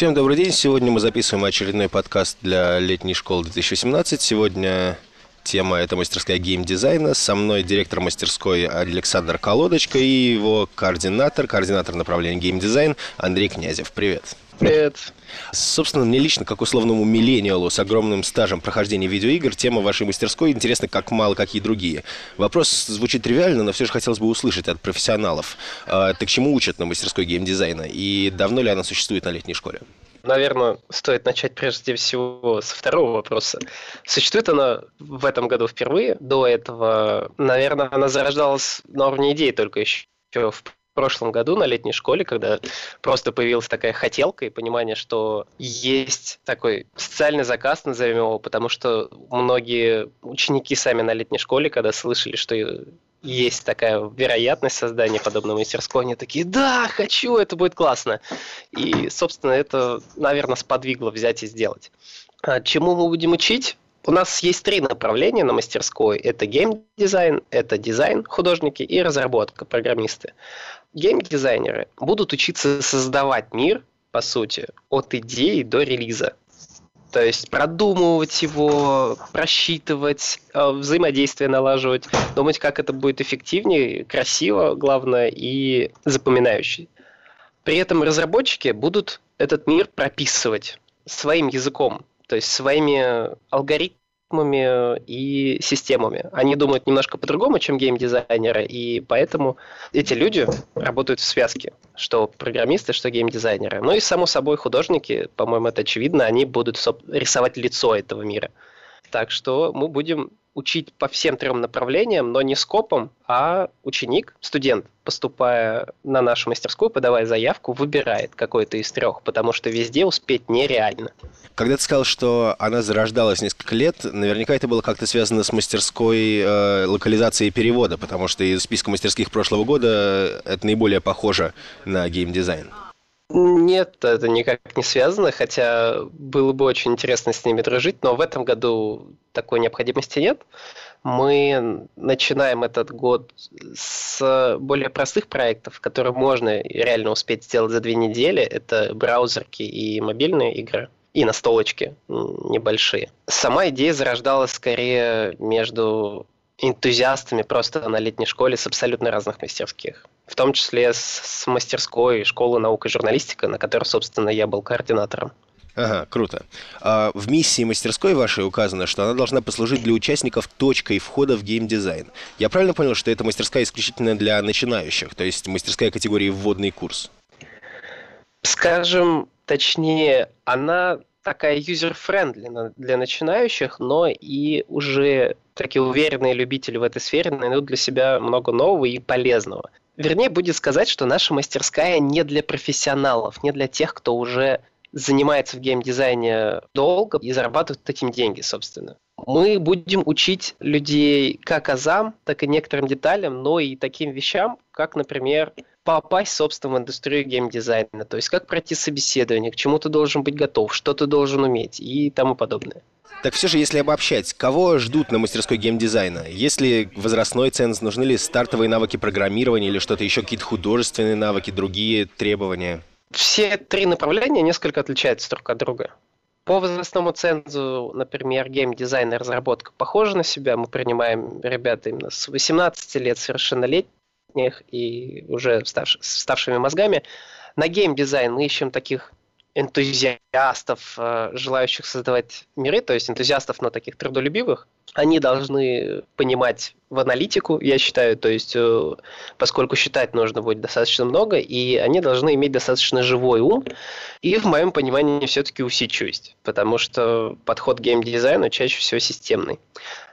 Всем добрый день. Сегодня мы записываем очередной подкаст для летней школы 2018. Сегодня тема – это мастерская геймдизайна. Со мной директор мастерской Александр Колодочка и его координатор, координатор направления геймдизайн Андрей Князев. Привет. Привет. Собственно, мне лично, как условному миллениалу с огромным стажем прохождения видеоигр, тема вашей мастерской интересна как мало какие другие. Вопрос звучит тривиально, но все же хотелось бы услышать от профессионалов. А, ты к чему учат на мастерской геймдизайна? И давно ли она существует на летней школе? Наверное, стоит начать прежде всего со второго вопроса. Существует она в этом году впервые. До этого, наверное, она зарождалась на уровне идеи только еще в прошлом году на летней школе, когда просто появилась такая хотелка и понимание, что есть такой социальный заказ, назовем его, потому что многие ученики сами на летней школе, когда слышали, что есть такая вероятность создания подобной мастерской, они такие, да, хочу, это будет классно. И, собственно, это, наверное, сподвигло взять и сделать. А чему мы будем учить? У нас есть три направления на мастерской. Это геймдизайн, это дизайн, художники и разработка, программисты. Геймдизайнеры будут учиться создавать мир, по сути, от идеи до релиза. То есть продумывать его, просчитывать, э, взаимодействие налаживать, думать, как это будет эффективнее, красиво, главное, и запоминающий. При этом разработчики будут этот мир прописывать своим языком, то есть своими алгоритмами и системами. Они думают немножко по-другому, чем геймдизайнеры, и поэтому эти люди работают в связке, что программисты, что геймдизайнеры. Ну и, само собой, художники, по-моему, это очевидно, они будут рисовать лицо этого мира. Так что мы будем учить по всем трем направлениям, но не скопом, а ученик, студент, поступая на нашу мастерскую, подавая заявку, выбирает какой-то из трех, потому что везде успеть нереально. Когда ты сказал, что она зарождалась несколько лет, наверняка это было как-то связано с мастерской э, локализацией перевода, потому что из списка мастерских прошлого года это наиболее похоже на геймдизайн. Нет, это никак не связано, хотя было бы очень интересно с ними дружить, но в этом году такой необходимости нет. Мы начинаем этот год с более простых проектов, которые можно реально успеть сделать за две недели. Это браузерки и мобильные игры и настолочки небольшие. Сама идея зарождалась скорее между энтузиастами просто на летней школе с абсолютно разных мастерских. В том числе с, с мастерской школы наук и журналистика, на которой, собственно, я был координатором. Ага, круто. А в миссии мастерской вашей указано, что она должна послужить для участников точкой входа в геймдизайн. Я правильно понял, что это мастерская исключительно для начинающих, то есть мастерская категории вводный курс? Скажем точнее, она такая user-friendly для начинающих, но и уже такие уверенные любители в этой сфере найдут для себя много нового и полезного. Вернее, будет сказать, что наша мастерская не для профессионалов, не для тех, кто уже занимается в геймдизайне долго и зарабатывает этим деньги, собственно. Мы будем учить людей как азам, так и некоторым деталям, но и таким вещам, как, например, попасть, собственно, в индустрию геймдизайна, то есть как пройти собеседование, к чему ты должен быть готов, что ты должен уметь и тому подобное. Так все же, если обобщать, кого ждут на мастерской геймдизайна? Есть ли возрастной ценз, нужны ли стартовые навыки программирования или что-то еще, какие-то художественные навыки, другие требования? Все три направления несколько отличаются друг от друга. По возрастному цензу, например, геймдизайн и разработка похожи на себя. Мы принимаем ребят именно с 18 лет совершеннолетних и уже ставш, ставшими мозгами. На геймдизайн мы ищем таких энтузиастов, э, желающих создавать миры, то есть энтузиастов, но таких трудолюбивых, они должны понимать в аналитику, я считаю, то есть э, поскольку считать нужно будет достаточно много, и они должны иметь достаточно живой ум, и в моем понимании все-таки усидчивость, потому что подход к геймдизайну чаще всего системный.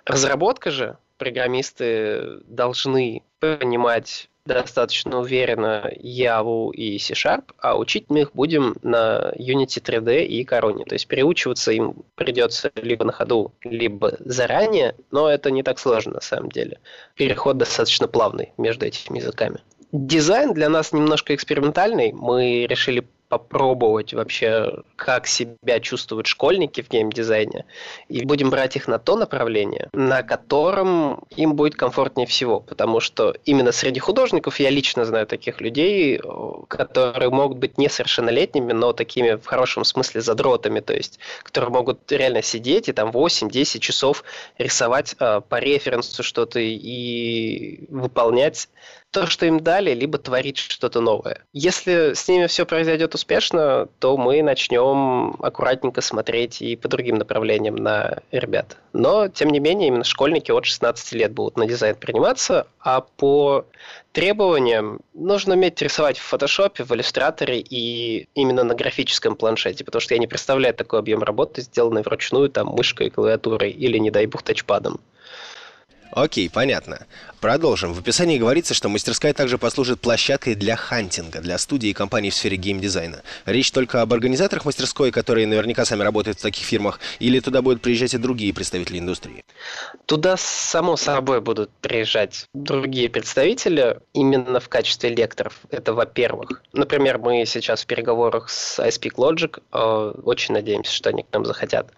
Разработка же, программисты должны понимать достаточно уверенно Яву и C-Sharp, а учить мы их будем на Unity 3D и Coroне. То есть переучиваться им придется либо на ходу, либо заранее, но это не так сложно на самом деле. Переход достаточно плавный между этими языками. Дизайн для нас немножко экспериментальный. Мы решили попробовать вообще, как себя чувствуют школьники в геймдизайне, и будем брать их на то направление, на котором им будет комфортнее всего, потому что именно среди художников я лично знаю таких людей, которые могут быть несовершеннолетними, но такими в хорошем смысле задротами, то есть, которые могут реально сидеть и там 8-10 часов рисовать э, по референсу что-то и выполнять то, что им дали, либо творить что-то новое. Если с ними все произойдет успешно, то мы начнем аккуратненько смотреть и по другим направлениям на ребят. Но, тем не менее, именно школьники от 16 лет будут на дизайн приниматься, а по требованиям нужно уметь рисовать в фотошопе, в иллюстраторе и именно на графическом планшете, потому что я не представляю такой объем работы, сделанный вручную там мышкой, клавиатурой или, не дай бог, тачпадом. Окей, понятно. Продолжим. В описании говорится, что мастерская также послужит площадкой для хантинга, для студий и компаний в сфере геймдизайна. Речь только об организаторах мастерской, которые наверняка сами работают в таких фирмах, или туда будут приезжать и другие представители индустрии? Туда, само собой, будут приезжать другие представители именно в качестве лекторов. Это во-первых. Например, мы сейчас в переговорах с iSpeak Logic, э, очень надеемся, что они к нам захотят.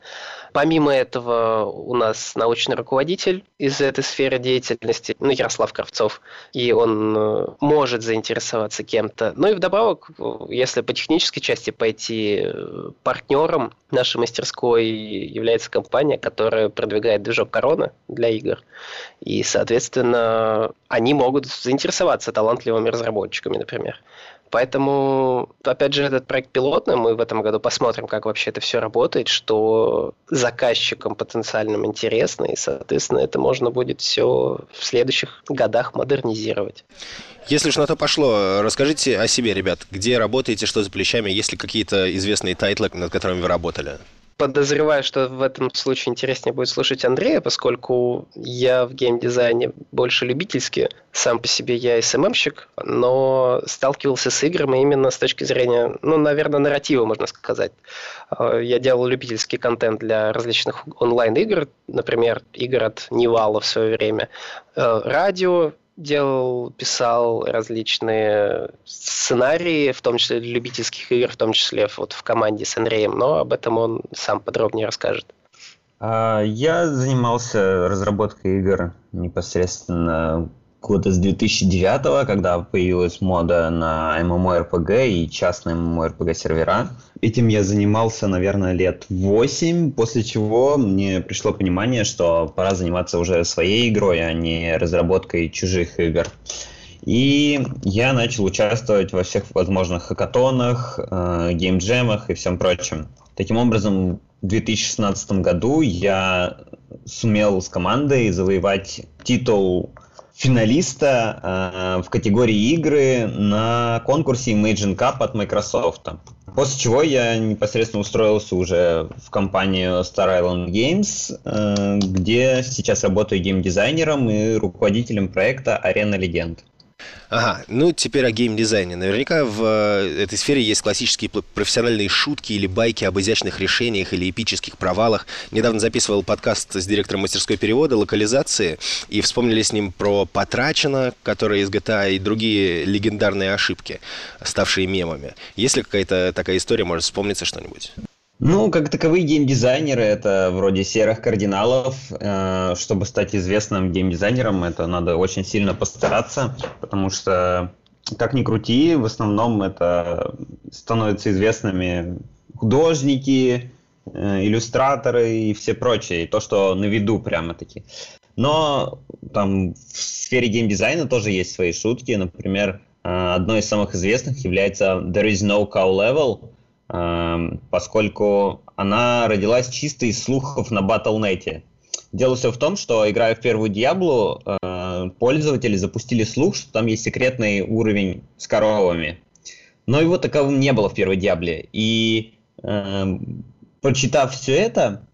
Помимо этого, у нас научный руководитель из этой сферы деятельности, ну, Ярослав Кравцов, и он э, может заинтересоваться кем-то. Ну и вдобавок, если по технической части пойти, э, партнером нашей мастерской является компания, которая продвигает движок Корона для игр. И, соответственно, они могут заинтересоваться талантливыми разработчиками, например. Поэтому, опять же, этот проект пилотный, мы в этом году посмотрим, как вообще это все работает, что заказчикам потенциальным интересно, и, соответственно, это можно будет все в следующих годах модернизировать. Если уж на то пошло, расскажите о себе, ребят. Где работаете, что за плечами, есть ли какие-то известные тайтлы, над которыми вы работали? Подозреваю, что в этом случае интереснее будет слушать Андрея, поскольку я в геймдизайне больше любительски. Сам по себе я СММщик, но сталкивался с играми именно с точки зрения, ну, наверное, нарратива, можно сказать. Э, я делал любительский контент для различных онлайн-игр, например, игр от Невала в свое время. Э, радио, делал, писал различные сценарии, в том числе для любительских игр, в том числе вот в команде с Андреем, но об этом он сам подробнее расскажет. А, я занимался разработкой игр непосредственно года с 2009, когда появилась мода на MMORPG и частные MMORPG сервера. Этим я занимался, наверное, лет 8, после чего мне пришло понимание, что пора заниматься уже своей игрой, а не разработкой чужих игр. И я начал участвовать во всех возможных хакатонах, э, геймджемах и всем прочем. Таким образом, в 2016 году я сумел с командой завоевать титул финалиста э, в категории игры на конкурсе Imagine Cup от Microsoft. После чего я непосредственно устроился уже в компанию Star Island Games, э, где сейчас работаю геймдизайнером и руководителем проекта Arena Legend. Ага, ну теперь о геймдизайне. Наверняка в э, этой сфере есть классические профессиональные шутки или байки об изящных решениях или эпических провалах. Недавно записывал подкаст с директором мастерской перевода, локализации, и вспомнили с ним про Потрачено, которое из GTA, и другие легендарные ошибки, ставшие мемами. Есть ли какая-то такая история, может вспомниться что-нибудь? Ну, как таковые геймдизайнеры, это вроде серых кардиналов. Э, чтобы стать известным геймдизайнером, это надо очень сильно постараться, потому что, как ни крути, в основном это становятся известными художники, э, иллюстраторы и все прочее, то, что на виду прямо-таки. Но там в сфере геймдизайна тоже есть свои шутки. Например, э, одной из самых известных является There is no cow level, поскольку она родилась чисто из слухов на Battle.net. Дело все в том, что, играя в первую Диаблу, э, пользователи запустили слух, что там есть секретный уровень с коровами. Но его таковым не было в первой Диабле. И эм, прочитав все это,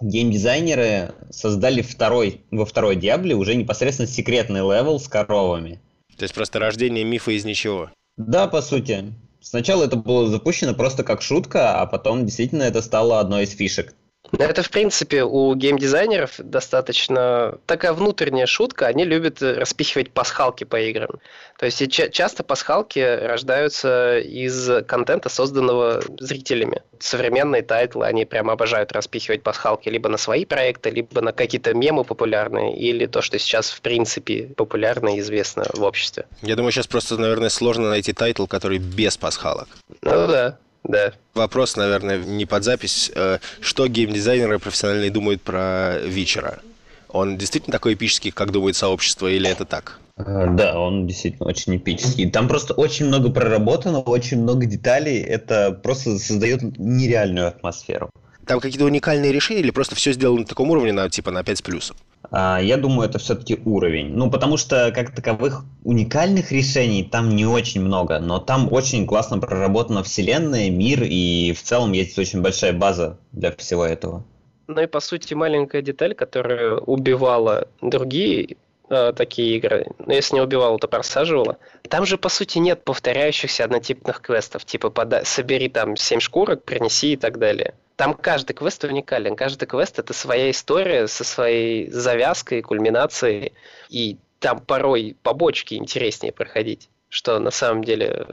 геймдизайнеры создали второй, во второй Диабле уже непосредственно секретный level с коровами. То есть просто рождение мифа из ничего. Да, по сути. Сначала это было запущено просто как шутка, а потом действительно это стало одной из фишек. Это, в принципе, у геймдизайнеров достаточно такая внутренняя шутка. Они любят распихивать пасхалки по играм. То есть часто пасхалки рождаются из контента, созданного зрителями. Современные тайтлы, они прям обожают распихивать пасхалки либо на свои проекты, либо на какие-то мемы популярные, или то, что сейчас, в принципе, популярно и известно в обществе. Я думаю, сейчас просто, наверное, сложно найти title, который без пасхалок. Ну да. Да. Вопрос, наверное, не под запись. Э, что геймдизайнеры профессиональные думают про Witcher а? Он действительно такой эпический, как думает сообщество, или это так? Э, да, он действительно очень эпический. Там просто очень много проработано, очень много деталей. Это просто создает нереальную атмосферу. Там какие-то уникальные решения или просто все сделано на таком уровне, на, типа на 5 с плюсом? А, я думаю, это все-таки уровень. Ну, потому что, как таковых, уникальных решений там не очень много, но там очень классно проработана вселенная, мир, и в целом есть очень большая база для всего этого. Ну и, по сути, маленькая деталь, которая убивала другие э, такие игры, но если не убивала, то просаживала. Там же, по сути, нет повторяющихся однотипных квестов, типа пода- собери там 7 шкурок, принеси и так далее. Там каждый квест уникален. Каждый квест это своя история со своей завязкой, кульминацией. И там порой побочки интереснее проходить, что на самом деле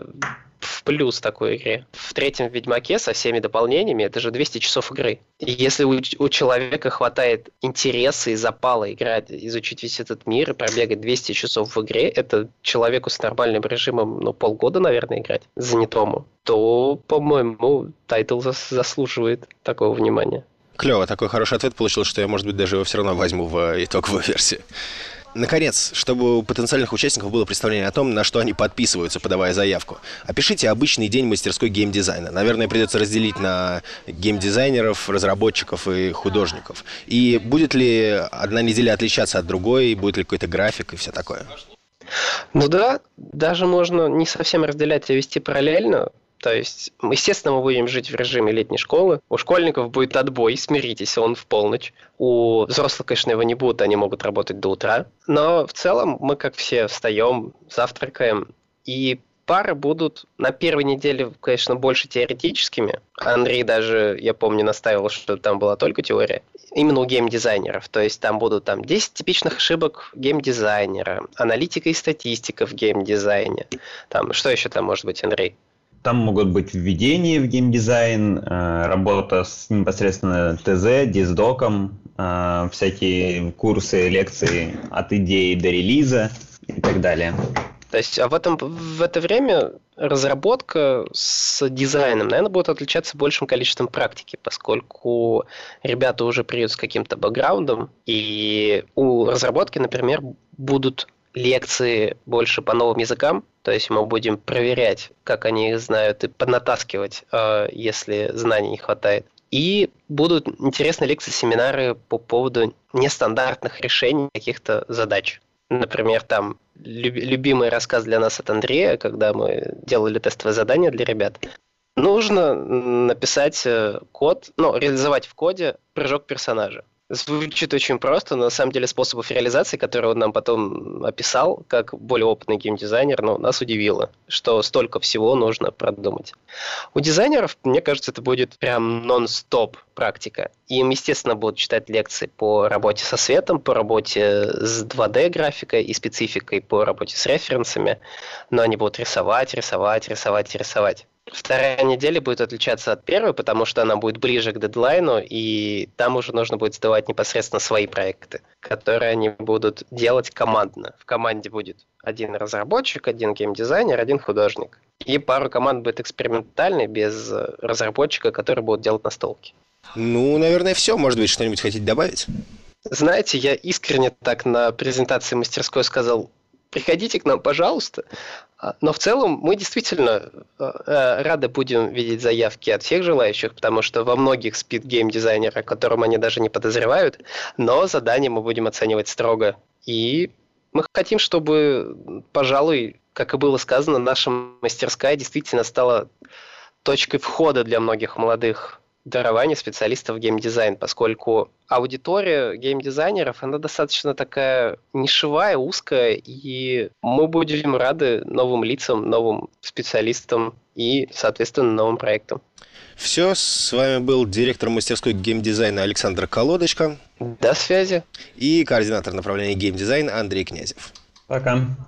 в плюс такой игре. В третьем Ведьмаке со всеми дополнениями это же 200 часов игры. И если у, у человека хватает интереса и запала играть, изучить весь этот мир и пробегать 200 часов в игре, это человеку с нормальным режимом, ну, полгода, наверное, играть занятому, то, по-моему, title заслуживает такого внимания. Клево, такой хороший ответ получил, что я, может быть, даже его все равно возьму в итоговую версию. Наконец, чтобы у потенциальных участников было представление о том, на что они подписываются, подавая заявку. Опишите обычный день мастерской геймдизайна. Наверное, придется разделить на геймдизайнеров, разработчиков и художников. И будет ли одна неделя отличаться от другой, будет ли какой-то график и все такое? Ну да, даже можно не совсем разделять, а вести параллельно. То есть, естественно, мы будем жить в режиме летней школы. У школьников будет отбой, смиритесь, он в полночь. У взрослых, конечно, его не будут, они могут работать до утра. Но в целом мы, как все, встаем, завтракаем. И пары будут на первой неделе, конечно, больше теоретическими. Андрей даже, я помню, наставил, что там была только теория. Именно у геймдизайнеров. То есть там будут там 10 типичных ошибок геймдизайнера, аналитика и статистика в геймдизайне. Там, что еще там может быть, Андрей? Там могут быть введения в геймдизайн, э, работа с непосредственно ТЗ, диздоком, э, всякие курсы, лекции от идеи до релиза и так далее. То есть а в, этом, в это время разработка с дизайном, наверное, будет отличаться большим количеством практики, поскольку ребята уже приедут с каким-то бэкграундом, и у разработки, например, будут лекции больше по новым языкам, то есть мы будем проверять, как они их знают, и поднатаскивать, э, если знаний не хватает. И будут интересные лекции, семинары по поводу нестандартных решений каких-то задач. Например, там любимый рассказ для нас от Андрея, когда мы делали тестовое задание для ребят. Нужно написать э, код, ну, реализовать в коде прыжок персонажа. Звучит очень просто, но на самом деле способов реализации, которые он нам потом описал, как более опытный геймдизайнер, ну, нас удивило, что столько всего нужно продумать. У дизайнеров, мне кажется, это будет прям нон-стоп практика. Им, естественно, будут читать лекции по работе со светом, по работе с 2D-графикой и спецификой по работе с референсами, но они будут рисовать, рисовать, рисовать рисовать. Вторая неделя будет отличаться от первой, потому что она будет ближе к дедлайну, и там уже нужно будет сдавать непосредственно свои проекты, которые они будут делать командно. В команде будет один разработчик, один геймдизайнер, один художник. И пару команд будет экспериментальной, без разработчика, который будет делать настолки. Ну, наверное, все. Может быть, что-нибудь хотите добавить? Знаете, я искренне так на презентации мастерской сказал, приходите к нам, пожалуйста. А, но в целом мы действительно э, э, рады будем видеть заявки от всех желающих, потому что во многих спит гейм-дизайнеры, о котором они даже не подозревают, но задание мы будем оценивать строго. И мы хотим, чтобы, пожалуй, как и было сказано, наша мастерская действительно стала точкой входа для многих молодых дарование специалистов в геймдизайн, поскольку аудитория геймдизайнеров, она достаточно такая нишевая, узкая, и мы будем рады новым лицам, новым специалистам и, соответственно, новым проектам. Все, с вами был директор мастерской геймдизайна Александр Колодочка. До связи. И координатор направления геймдизайн Андрей Князев. Пока.